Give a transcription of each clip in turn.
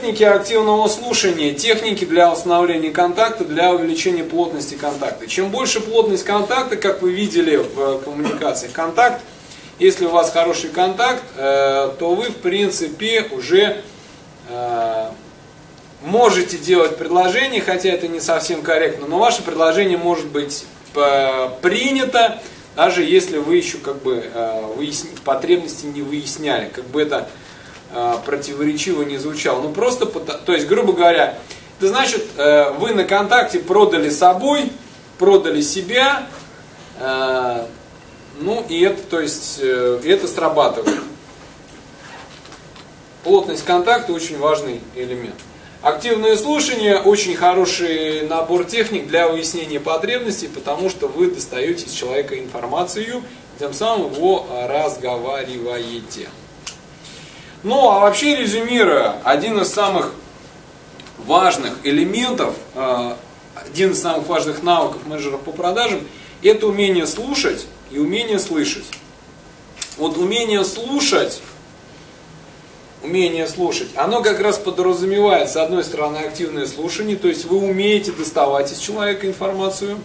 Техники активного слушания, техники для установления контакта, для увеличения плотности контакта. Чем больше плотность контакта, как вы видели в коммуникации, контакт, если у вас хороший контакт, э, то вы в принципе уже э, можете делать предложение, хотя это не совсем корректно, но ваше предложение может быть э, принято, даже если вы еще как бы потребности не выясняли, как бы это противоречиво не звучало. Ну просто, то есть, грубо говоря, это значит, вы на контакте продали собой, продали себя, ну и это, то есть, это срабатывает. Плотность контакта очень важный элемент. Активное слушание очень хороший набор техник для выяснения потребностей, потому что вы достаете из человека информацию, тем самым его разговариваете. Ну а вообще резюмируя, один из самых важных элементов, э, один из самых важных навыков менеджеров по продажам, это умение слушать и умение слышать. Вот умение слушать умение слушать, оно как раз подразумевает, с одной стороны, активное слушание, то есть вы умеете доставать из человека информацию,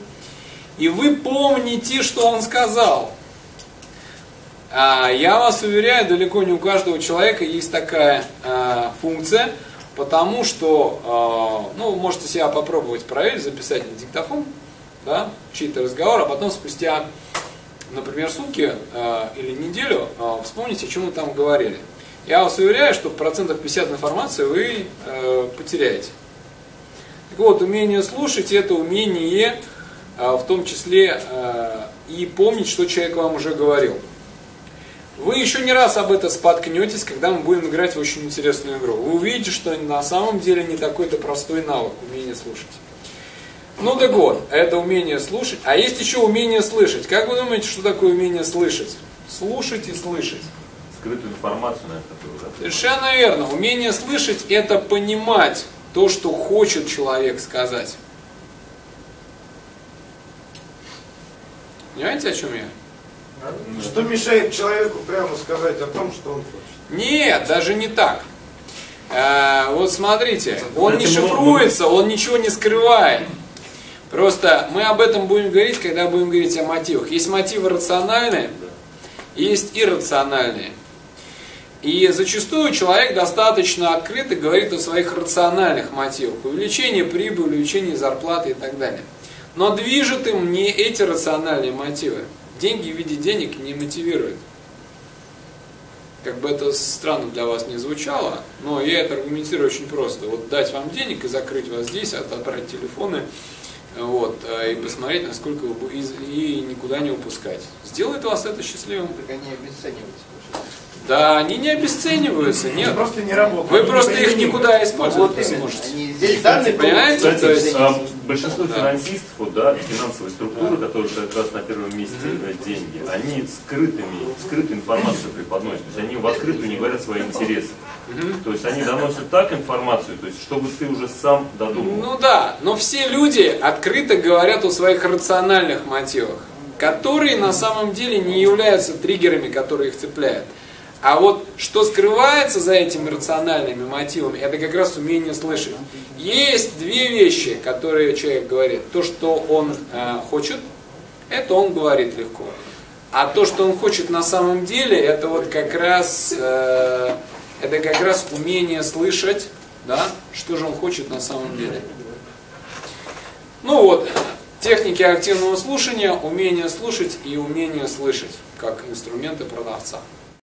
и вы помните, что он сказал. А я вас уверяю, далеко не у каждого человека есть такая а, функция, потому что, а, ну, можете себя попробовать проверить, записать на диктофон, да, чей-то разговор, а потом спустя, например, сутки или неделю вспомните, о чем мы там говорили. Я вас уверяю, что процентов 50 информации вы потеряете. Так вот, умение слушать это умение в том числе и помнить, что человек вам уже говорил. Вы еще не раз об этом споткнетесь, когда мы будем играть в очень интересную игру. Вы увидите, что на самом деле не такой-то простой навык умение слушать. Ну так вот, это умение слушать. А есть еще умение слышать. Как вы думаете, что такое умение слышать? Слушать и слышать скрытую информацию, наверное, которую Совершенно верно. Умение слышать – это понимать то, что хочет человек сказать. Понимаете, о чем я? Что мешает человеку прямо сказать о том, что он хочет? Нет, даже не так. А, вот смотрите, он не шифруется, он ничего не скрывает. Просто мы об этом будем говорить, когда будем говорить о мотивах. Есть мотивы рациональные, есть иррациональные. И зачастую человек достаточно открыто говорит о своих рациональных мотивах. Увеличение прибыли, увеличение зарплаты и так далее. Но движет им не эти рациональные мотивы. Деньги в виде денег не мотивируют. Как бы это странно для вас не звучало, но я это аргументирую очень просто. Вот дать вам денег и закрыть вас здесь, отобрать телефоны, вот, э, и посмотреть, насколько вы и, и никуда не упускать. Сделает вас это счастливым. Так они обесцениваются. Да, они не обесцениваются, нет. Они просто не работают. Вы просто их никуда использовать не сможете. Здесь данные, понимаете? То есть, а, большинство финансистов, вот, да, финансовые структуры, которые как раз на первом месте деньги, они скрытыми, скрытую информацию преподносят. То есть они в открытую не говорят свои интересы. То есть они доносят так информацию, то есть чтобы ты уже сам додумал. Ну да, но все люди открыто говорят о своих рациональных мотивах, которые на самом деле не являются триггерами, которые их цепляют. А вот что скрывается за этими рациональными мотивами, это как раз умение слышать. Есть две вещи, которые человек говорит. То, что он э, хочет, это он говорит легко. А то, что он хочет на самом деле, это вот как раз, э, это как раз умение слышать, да, что же он хочет на самом деле. Ну вот, техники активного слушания, умение слушать и умение слышать, как инструменты продавца.